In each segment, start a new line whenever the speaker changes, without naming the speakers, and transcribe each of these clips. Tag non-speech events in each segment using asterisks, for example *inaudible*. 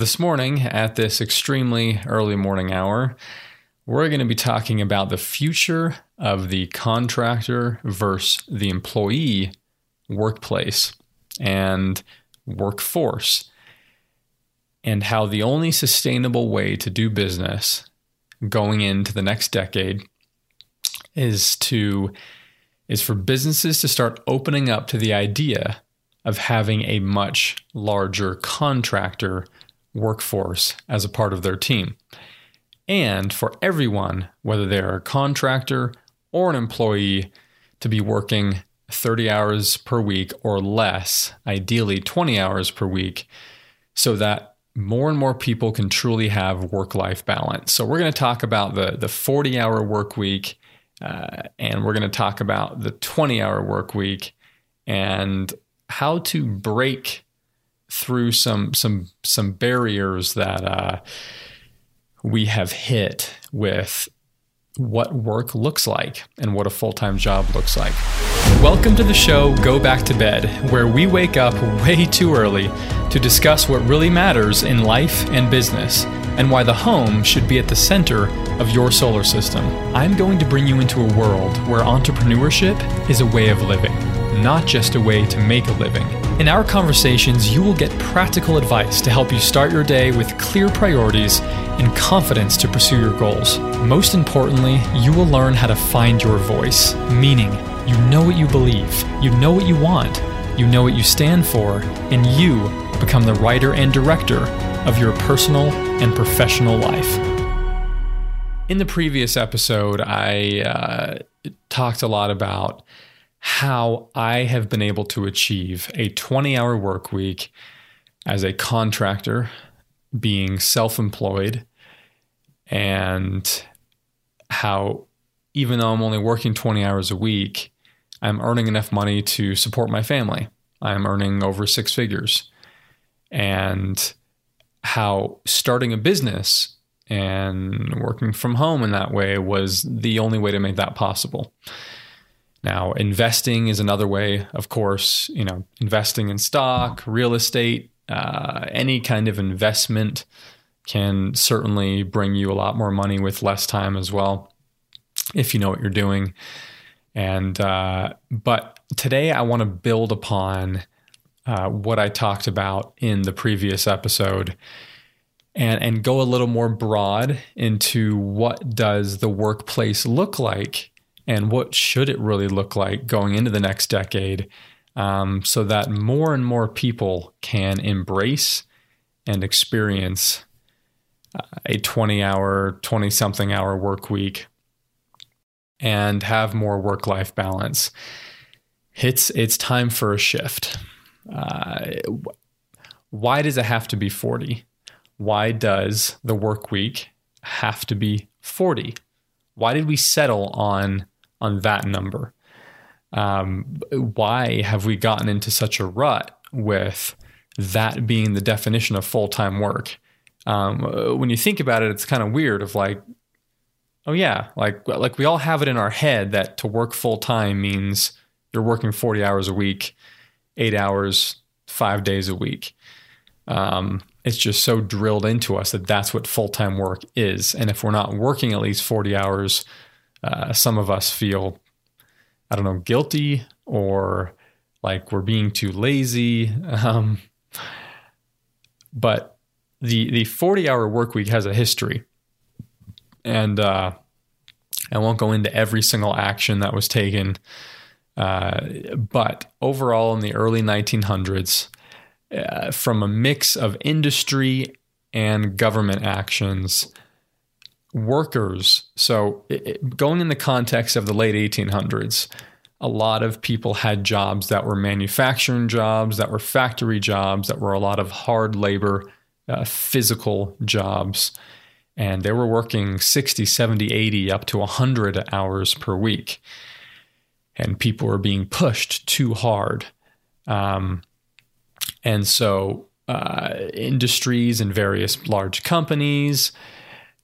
This morning, at this extremely early morning hour, we're going to be talking about the future of the contractor versus the employee workplace and workforce, and how the only sustainable way to do business going into the next decade is to is for businesses to start opening up to the idea of having a much larger contractor workforce as a part of their team. And for everyone, whether they're a contractor or an employee, to be working 30 hours per week or less, ideally 20 hours per week, so that more and more people can truly have work life balance. So, we're going to talk about the, the 40 hour work week, uh, and we're going to talk about the 20 hour work week and how to break through some some some barriers that uh, we have hit with what work looks like and what a full time job looks like. Welcome to the show Go Back to Bed, where we wake up way too early to discuss what really matters in life and business and why the home should be at the center of your solar system. I'm going to bring you into a world where entrepreneurship is a way of living, not just a way to make a living. In our conversations, you will get practical advice to help you start your day with clear priorities and confidence to pursue your goals. Most importantly, you will learn how to find your voice, meaning you know what you believe, you know what you want, you know what you stand for, and you become the writer and director of your personal and professional life. In the previous episode, I uh, talked a lot about how I have been able to achieve a 20 hour work week as a contractor, being self employed, and how even though I'm only working 20 hours a week, I'm earning enough money to support my family. I'm earning over six figures. And how starting a business and working from home in that way was the only way to make that possible. Now, investing is another way, of course, you know, investing in stock, real estate, uh, any kind of investment can certainly bring you a lot more money with less time as well, if you know what you're doing. And, uh, but today I want to build upon uh, what I talked about in the previous episode and, and go a little more broad into what does the workplace look like and what should it really look like going into the next decade um, so that more and more people can embrace and experience uh, a 20 hour 20 something hour work week and have more work life balance. It's it's time for a shift. Uh, why does it have to be 40 why does the work week have to be 40 why did we settle on on that number? Um, why have we gotten into such a rut with that being the definition of full time work? Um, when you think about it, it's kind of weird. Of like, oh yeah, like like we all have it in our head that to work full time means you're working 40 hours a week, eight hours, five days a week. Um, it's just so drilled into us that that's what full time work is. And if we're not working at least 40 hours uh, some of us feel, I don't know, guilty or like we're being too lazy. *laughs* Um, but the the 40 hour work week has a history. And uh, I won't go into every single action that was taken. Uh, but overall, in the early 1900s, uh, from a mix of industry and government actions, workers. So, it, going in the context of the late 1800s, a lot of people had jobs that were manufacturing jobs, that were factory jobs, that were a lot of hard labor, uh, physical jobs. And they were working 60, 70, 80, up to 100 hours per week. And people were being pushed too hard. Um, and so, uh, industries and various large companies,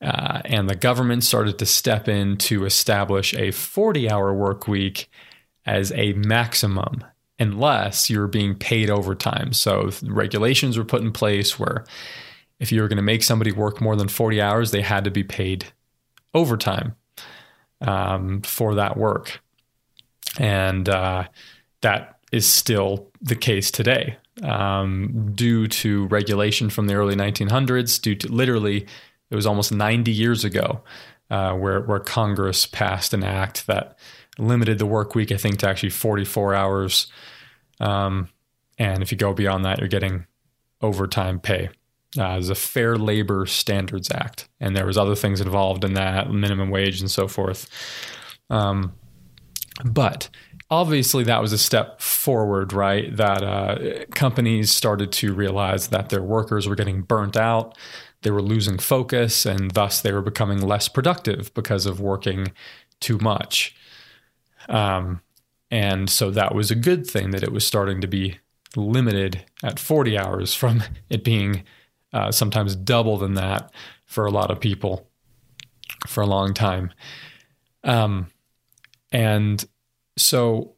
uh, and the government started to step in to establish a 40 hour work week as a maximum unless you're being paid overtime. So regulations were put in place where if you were going to make somebody work more than 40 hours, they had to be paid overtime um, for that work. And uh, that is still the case today um, due to regulation from the early 1900s, due to literally, it was almost 90 years ago uh, where, where Congress passed an act that limited the work week, I think, to actually 44 hours. Um, and if you go beyond that, you're getting overtime pay. Uh, there's a Fair Labor Standards Act, and there was other things involved in that, minimum wage and so forth. Um, but obviously, that was a step forward, right? That uh, companies started to realize that their workers were getting burnt out, they were losing focus, and thus they were becoming less productive because of working too much. Um, and so that was a good thing that it was starting to be limited at 40 hours from *laughs* it being uh, sometimes double than that for a lot of people for a long time. Um, and so,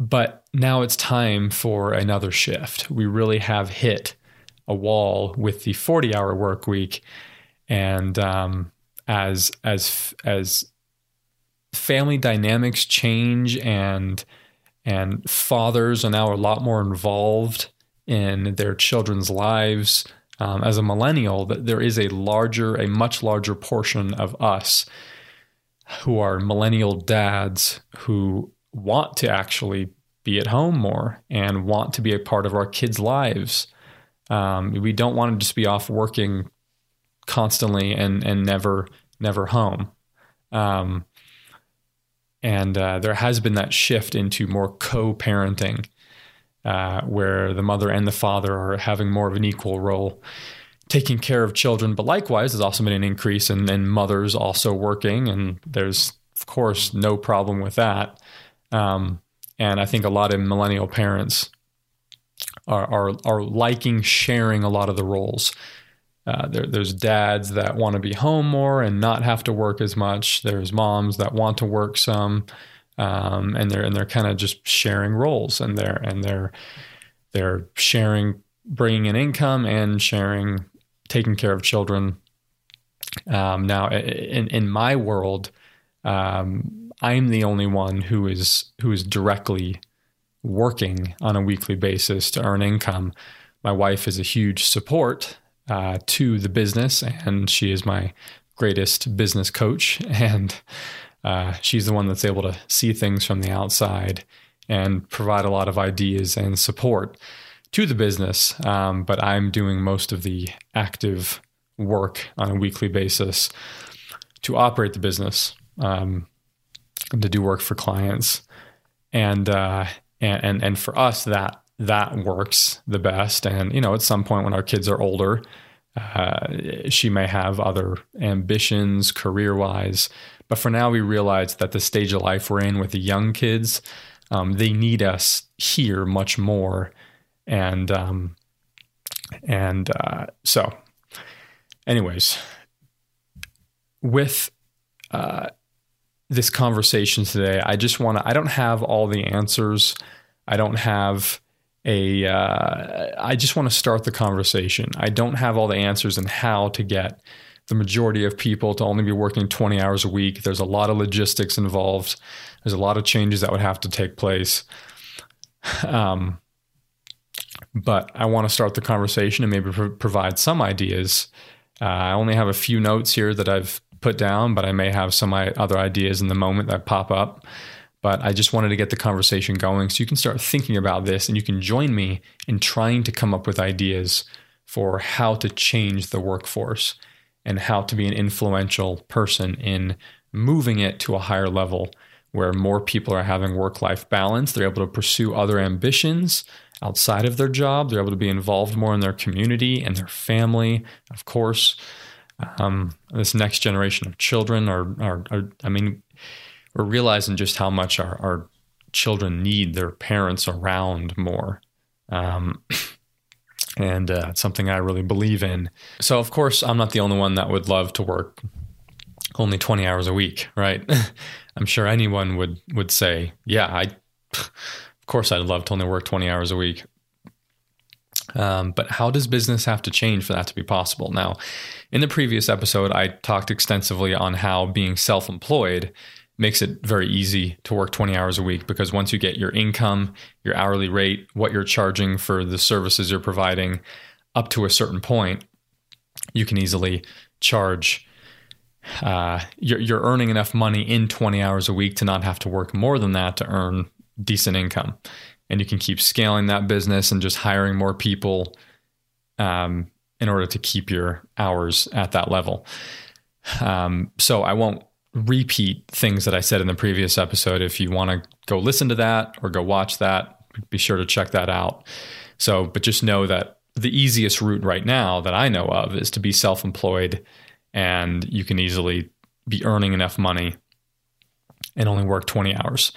but now it's time for another shift. We really have hit a wall with the 40 hour work week. And um, as, as, as family dynamics change and and fathers are now a lot more involved in their children's lives. Um, as a millennial, that there is a larger, a much larger portion of us who are millennial dads who want to actually be at home more and want to be a part of our kids' lives. Um, we don't want to just be off working constantly and and never never home. Um, and uh, there has been that shift into more co parenting, uh, where the mother and the father are having more of an equal role taking care of children. But likewise, there's also been an increase in, in mothers also working, and there's, of course, no problem with that. Um, and I think a lot of millennial parents are, are, are liking sharing a lot of the roles. Uh, there, there's dads that want to be home more and not have to work as much. There's moms that want to work some, um, and they're and they're kind of just sharing roles, and they're and they're they're sharing bringing in income and sharing taking care of children. Um, now, in in my world, um, I'm the only one who is who is directly working on a weekly basis to earn income. My wife is a huge support uh, to the business, and she is my greatest business coach. *laughs* And uh, she's the one that's able to see things from the outside and provide a lot of ideas and support to the business. Um, but I'm doing most of the active work on a weekly basis to operate the business um, and to do work for clients. And, uh, and, and, and for us, that that works the best. And, you know, at some point when our kids are older, uh, she may have other ambitions career wise. But for now, we realize that the stage of life we're in with the young kids, um, they need us here much more. And, um, and uh, so, anyways, with uh, this conversation today, I just want to, I don't have all the answers. I don't have a. Uh, I just want to start the conversation. I don't have all the answers in how to get the majority of people to only be working 20 hours a week. There's a lot of logistics involved. There's a lot of changes that would have to take place. Um, but I want to start the conversation and maybe pro- provide some ideas. Uh, I only have a few notes here that I've put down, but I may have some other ideas in the moment that pop up. But I just wanted to get the conversation going so you can start thinking about this and you can join me in trying to come up with ideas for how to change the workforce and how to be an influential person in moving it to a higher level where more people are having work life balance. They're able to pursue other ambitions outside of their job. They're able to be involved more in their community and their family, of course. Um, this next generation of children are, are, are, I mean, we're realizing just how much our, our children need their parents around more. Um, *clears throat* and uh, it's something I really believe in. So, of course, I'm not the only one that would love to work only 20 hours a week, right? *laughs* I'm sure anyone would would say, "Yeah, I *sighs* of course I'd love to only work 20 hours a week." Um, but how does business have to change for that to be possible? Now, in the previous episode, I talked extensively on how being self employed makes it very easy to work 20 hours a week because once you get your income, your hourly rate, what you're charging for the services you're providing up to a certain point, you can easily charge. Uh, you're, you're earning enough money in 20 hours a week to not have to work more than that to earn decent income and you can keep scaling that business and just hiring more people um, in order to keep your hours at that level. Um, so I won't repeat things that I said in the previous episode. If you want to go listen to that or go watch that, be sure to check that out. So, but just know that the easiest route right now that I know of is to be self employed and you can easily be earning enough money and only work 20 hours.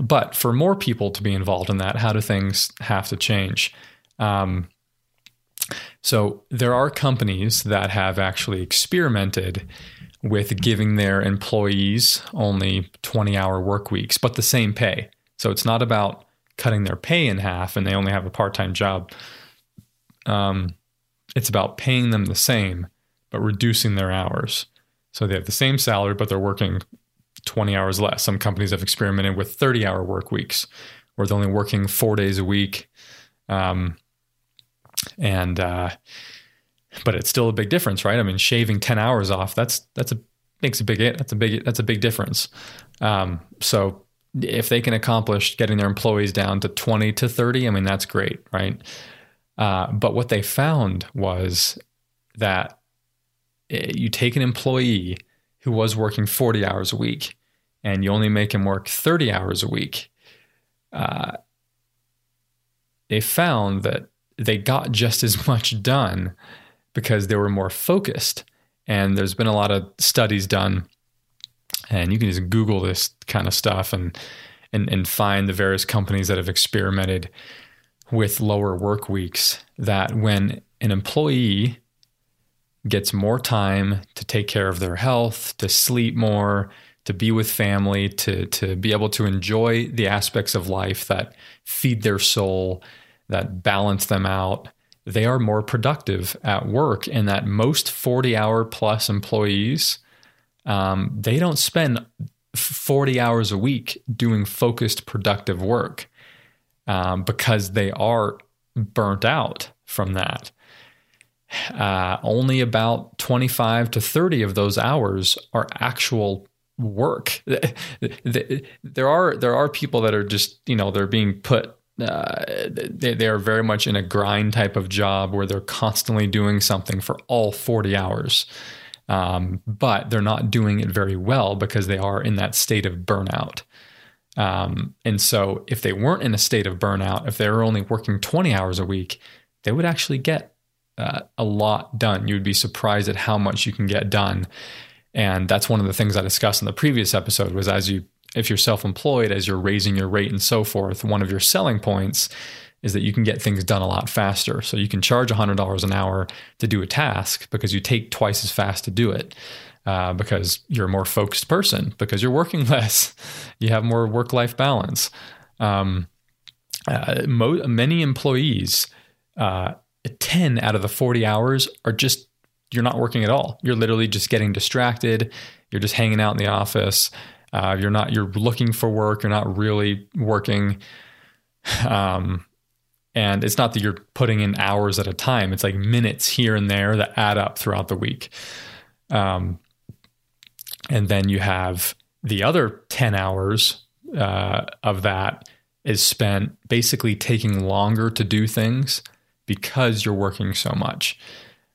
But for more people to be involved in that, how do things have to change? Um, so there are companies that have actually experimented with giving their employees only 20 hour work weeks, but the same pay. So it's not about cutting their pay in half and they only have a part time job. Um, it's about paying them the same, but reducing their hours. So they have the same salary, but they're working 20 hours less. Some companies have experimented with 30 hour work weeks where they're only working four days a week. Um, and, uh, but it's still a big difference, right? I mean, shaving 10 hours off, that's, that's a, makes a big, that's a big, that's a big difference. Um, so if they can accomplish getting their employees down to 20 to 30, I mean, that's great, right? Uh, but what they found was that eh, you take an employee who was working 40 hours a week and you only make him work 30 hours a week, uh, they found that they got *laughs* just as much done because they were more focused. And there's been a lot of studies done, and you can just Google this kind of stuff and and, and find the various companies that have experimented with lower work weeks. That when an employee gets more time to take care of their health, to sleep more, to be with family, to to be able to enjoy the aspects of life that feed their soul, that balance them out. They are more productive at work, and that most forty-hour plus employees, um, they don't spend forty hours a week doing focused, productive work um, because they are burnt out from that. Uh, only about 25 to 30 of those hours are actual work. *laughs* there are there are people that are just you know they're being put. Uh, they, they are very much in a grind type of job where they're constantly doing something for all 40 hours. Um, but they're not doing it very well because they are in that state of burnout. Um, and so, if they weren't in a state of burnout, if they were only working 20 hours a week, they would actually get uh, a lot done. You would be surprised at how much you can get done and that's one of the things I discussed in the previous episode was as you if you're self-employed as you're raising your rate and so forth, one of your selling points is that you can get things done a lot faster. So you can charge $100 an hour to do a task because you take twice as fast to do it. Uh, because you're a more focused person, because you're working *laughs* less, you have more work life balance. Um, uh, mo- many employees, uh, 10 out of the 40 hours are just you're not working at all. You're literally just getting distracted. You're just hanging out in the office. Uh, you're not. You're looking for work. You're not really working. Um, and it's not that you're putting in hours at a time. It's like minutes here and there that add up throughout the week. Um, and then you have the other ten hours uh, of that is spent basically taking longer to do things because you're working so much.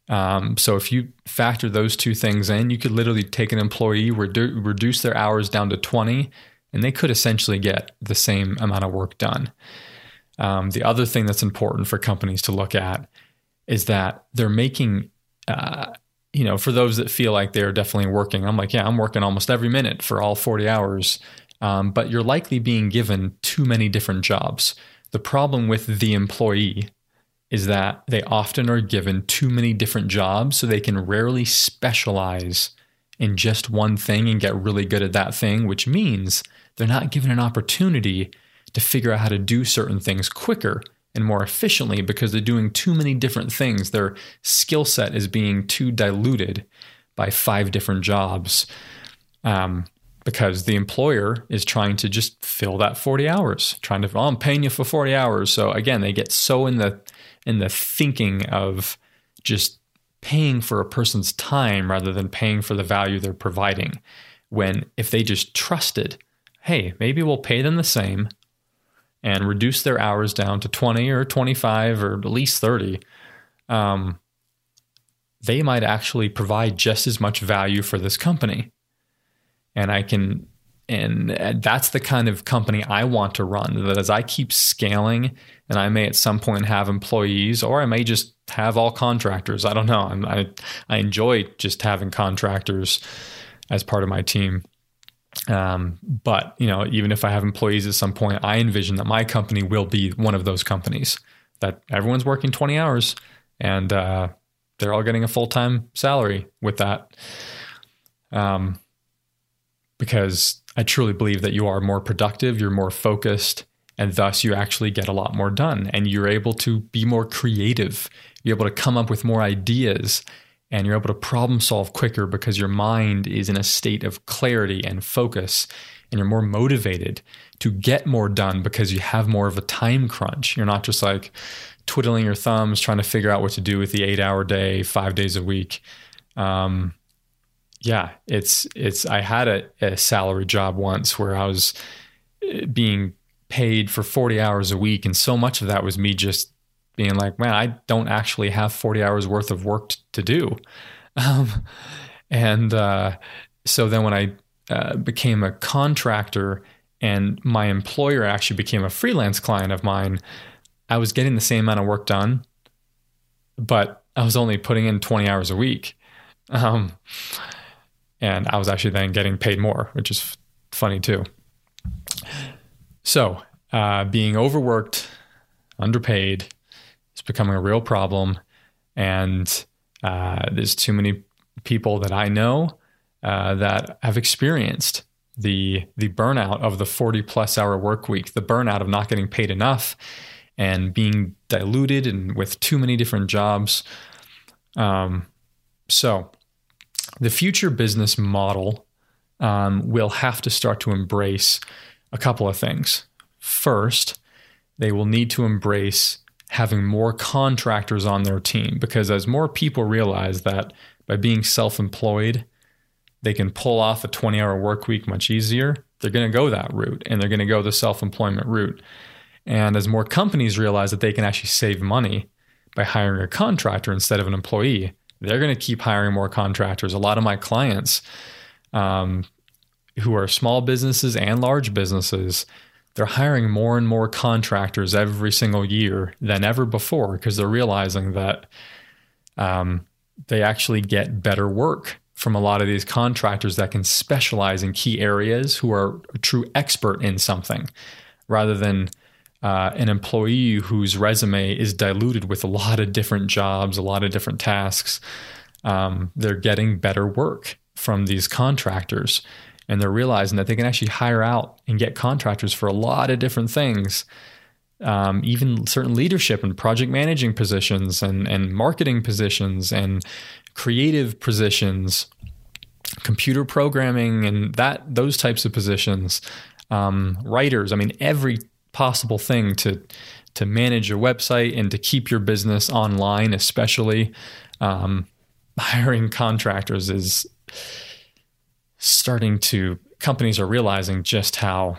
Um, so if you factor those two things in, you could literally take an employee, redu- reduce their hours down to 20, and they could essentially get the same amount of work done. Um, the other thing that's important for companies to look at is that they're making, uh, you know, for those that feel like they're definitely working, I'm like, yeah, I'm working almost every minute for all 40 hours. Um, but you're likely being given too many different jobs. The problem with the employee is that they often are given too many different jobs, so they can rarely specialize in just one thing and get really good at that thing, which means they're not given an opportunity to figure out how to do certain things quicker and more efficiently because they're doing too many different things. Their skill set is being too diluted by five different jobs. Um, because the employer is trying to just fill that 40 hours, trying to, oh, I'm paying you for 40 hours. So again, they get so in the in the thinking of just paying for a person's time rather than paying for the value they're providing. When if they just trusted, hey, maybe we'll pay them the same and reduce their hours down to 20 or 25 or at least 30, um, they might actually provide just as much value for this company and I can and that's the kind of company I want to run. That as I keep scaling, and I may at some point have employees, or I may just have all contractors. I don't know. I'm, i I enjoy just having contractors as part of my team. Um, but you know, even if I have employees at some point, I envision that my company will be one of those companies that everyone's working 20 hours and uh, they're all getting a full time salary with that. Um, because I truly believe that you are more productive, you're more focused, and thus you actually get a lot more done. And you're able to be more creative, you're able to come up with more ideas, and you're able to problem solve quicker because your mind is in a state of clarity and focus, and you're more motivated to get more done because you have more of a time crunch. You're not just like twiddling your thumbs trying to figure out what to do with the eight hour day, five days a week. Um, yeah, it's it's. I had a, a salary job once where I was uh, being paid for 40 hours a week, and so much of that was me just being like, man, I don't actually have 40 hours worth of work t- to do. *laughs* Um, and uh, so then when I uh, became a contractor and my employer actually became a freelance client of mine, I was getting the same amount of work done, but I was only putting in 20 hours a week. *laughs* Um, and I was actually then getting paid more, which is f- funny too. So, uh, being overworked, underpaid, is becoming a real problem, and uh, there's too many people that I know uh, that have experienced the the burnout of the 40 plus hour work week, the burnout of not getting paid enough, and being diluted and with too many different jobs. Um, so the future business model um, will have to start to embrace a couple of things. First, they will need to embrace having more contractors on their team because as more people realize that by being self employed, they can pull off a 20 hour work week much easier, they're going to go that route and they're going to go the self employment route. And as more companies realize that they can actually save money by hiring a contractor instead of an employee, they're going to keep hiring more contractors. A lot of my clients, um, who are small businesses and large businesses, they're hiring more and more contractors every single year than ever before because they're realizing that um, they actually get better work from a lot of these contractors that can specialize in key areas who are a true expert in something rather than uh, an employee whose resume is diluted with a lot of different jobs, a lot of different tasks, um, they're getting better work from these contractors. And they're realizing that they can actually hire out and get contractors for a lot of different things, um, even certain leadership and project managing positions and, and marketing positions and creative positions, computer programming and that those types of positions, um, writers. I mean, every possible thing to to manage your website and to keep your business online, especially um, *laughs* hiring contractors is starting to companies are realizing just how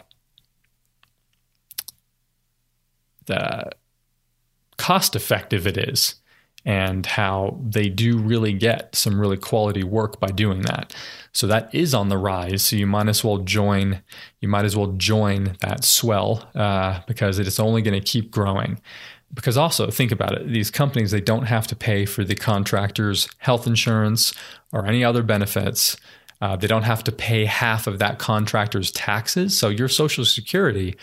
the cost effective it is and how they do really get some really quality work by doing that. So that is on the rise. So you might as well join. You might as well join that swell uh, because it is only going to keep growing. Because also think about it, these companies they don't have to pay for the contractors' health insurance or any other benefits. Uh, they don't have to pay half of that contractor's taxes. So your Social Security,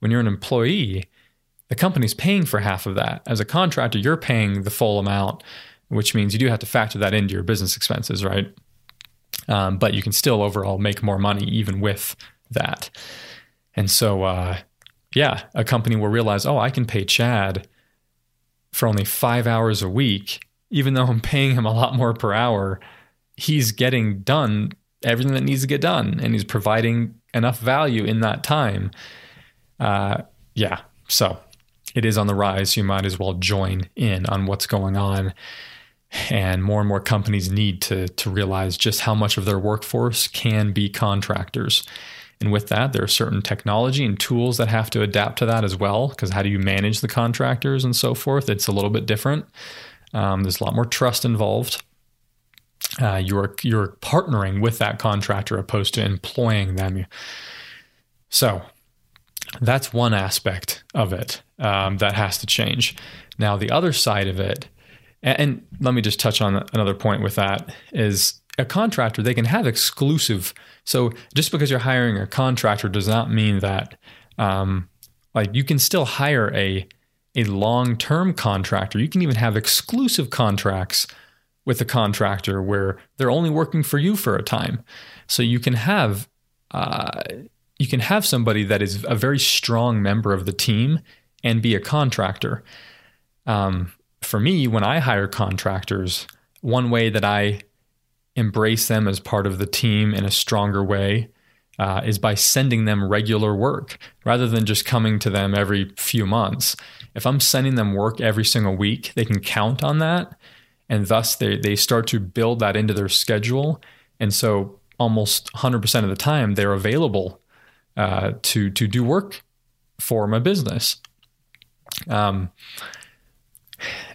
when you're an employee, the company's paying for half of that. As a contractor, you're paying the full amount, which means you do have to factor that into your business expenses, right? Um, but you can still overall make more money even with that. And so, uh, yeah, a company will realize, oh, I can pay Chad for only five hours a week, even though I'm paying him a lot more per hour, he's getting done everything that needs to get done and he's providing enough value in that time. Uh, yeah, so it is on the rise. So you might as well join in on what's going on. And more and more companies need to, to realize just how much of their workforce can be contractors. And with that, there are certain technology and tools that have to adapt to that as well. Because how do you manage the contractors and so forth? It's a little bit different. Um, there's a lot more trust involved. Uh, you're you're partnering with that contractor opposed to employing them. So that's one aspect of it um, that has to change. Now the other side of it, and, and let me just touch on another point with that is a contractor they can have exclusive so just because you're hiring a contractor does not mean that um, like you can still hire a a long-term contractor you can even have exclusive contracts with a contractor where they're only working for you for a time so you can have uh, you can have somebody that is a very strong member of the team and be a contractor um, for me when i hire contractors one way that i embrace them as part of the team in a stronger way uh, is by sending them regular work rather than just coming to them every few months. If I'm sending them work every single week, they can count on that. And thus they, they start to build that into their schedule. And so almost 100% of the time, they're available uh, to, to do work for my business. Um,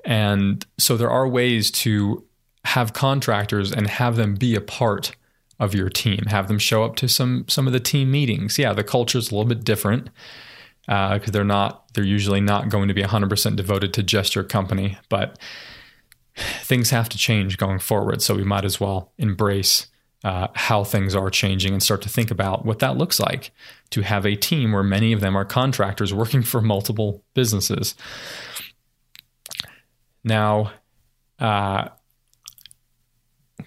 and so there are ways to have contractors and have them be a part of your team. Have them show up to some some of the team meetings. Yeah, the culture is a little bit different because uh, they're not they're usually not going to be 100% devoted to just your company, but things have to change going forward. So we might as well embrace uh, how things are changing and start to think about what that looks like to have a team where many of them are contractors working for multiple businesses. Now, uh,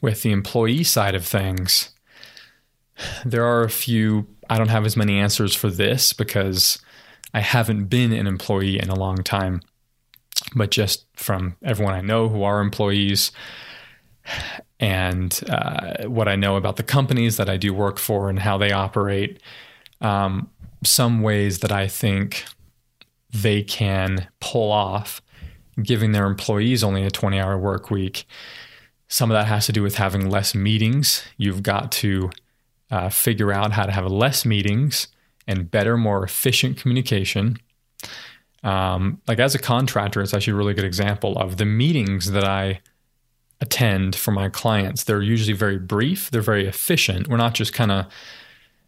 with the employee side of things, there are a few, I don't have as many answers for this because I haven't been an employee in a long time. But just from everyone I know who are employees and uh, what I know about the companies that I do work for and how they operate, um, some ways that I think they can pull off giving their employees only a 20 hour work week some of that has to do with having less meetings. You've got to uh, figure out how to have less meetings and better, more efficient communication. Um, like as a contractor, it's actually a really good example of the meetings that I attend for my clients. They're usually very brief, they're very efficient. We're not just kind of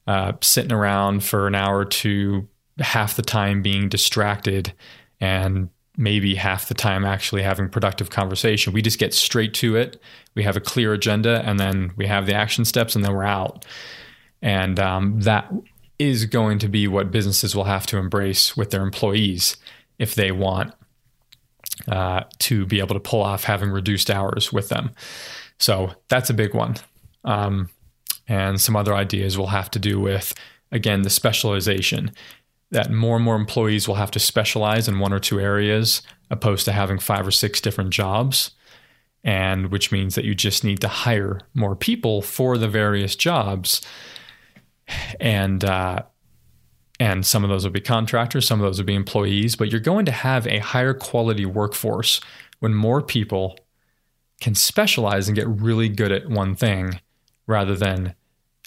uh, sitting around for an hour or two, half the time being distracted and maybe half the time actually having productive conversation. We just get straight to it. We have a clear agenda, and then we have the action steps, and then we're out. And um, that is going to be what businesses will have to embrace with their employees if they want uh, to be able to pull off having reduced hours with them. So that's a big one. Um, and some other ideas will have to do with, again, the specialization that more and more employees will have to specialize in one or two areas opposed to having five or six different jobs and which means that you just need to hire more people for the various jobs and uh, and some of those will be contractors some of those will be employees but you're going to have a higher quality workforce when more people can specialize and get really good at one thing rather than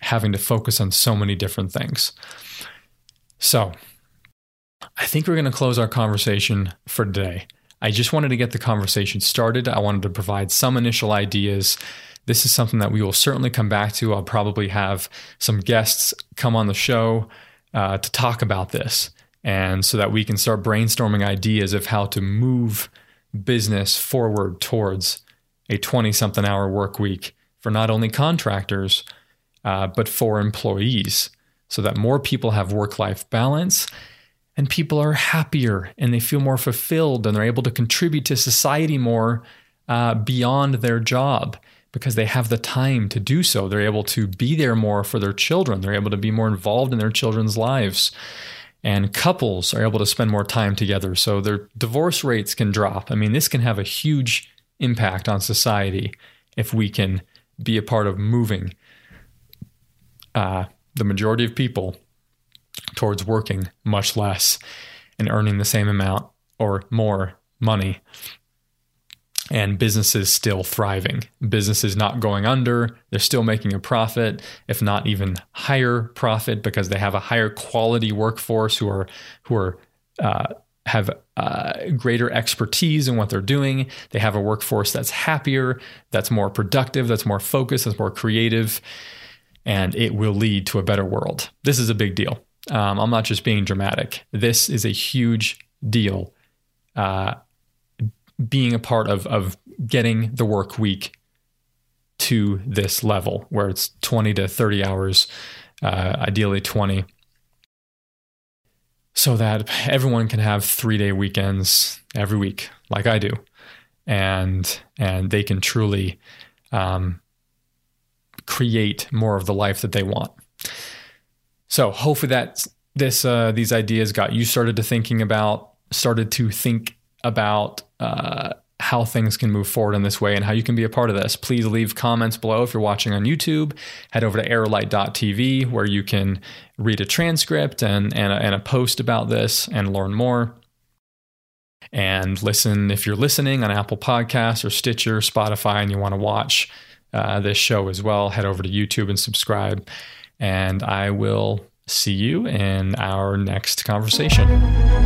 having to focus on so many different things so I think we're going to close our conversation for today. I just wanted to get the conversation started. I wanted to provide some initial ideas. This is something that we will certainly come back to. I'll probably have some guests come on the show uh, to talk about this, and so that we can start brainstorming ideas of how to move business forward towards a 20 something hour work week for not only contractors, uh, but for employees, so that more people have work life balance and people are happier and they feel more fulfilled and they're able to contribute to society more uh, beyond their job because they have the time to do so. They're able to be there more for their children. They're able to be more involved in their children's lives. and couples are able to spend more time together. So their divorce rates can drop. I mean, this can have a huge impact on society if we can be a part of moving uh, the majority of people towards working much less and earning the same amount or more money and businesses still thriving. Businesses not going under, they're still making a profit, if not even higher profit, because they have a higher quality workforce who are who are uh, have uh, greater expertise in what they're doing. They have a workforce that's happier, that's more productive, that's more focused, that's more creative, and it will lead to a better world. This is a big deal. Um, I'm not just being dramatic. This is a huge deal. Uh, being a part of of getting the work week to this level where it's 20 to 30 hours, uh, ideally 20, so that everyone can have three day weekends every week, like I do, and and they can truly um, create more of the life that they want. So hopefully that this uh, these ideas got you started to thinking about, started to think about uh, how things can move forward in this way and how you can be a part of this. Please leave comments below if you're watching on YouTube. Head over to arrowlight.tv where you can read a transcript and, and, a, and a post about this and learn more. And listen if you're listening on Apple Podcasts or Stitcher, Spotify, and you want to watch uh, this show as well, head over to YouTube and subscribe. And I will see you in our next conversation.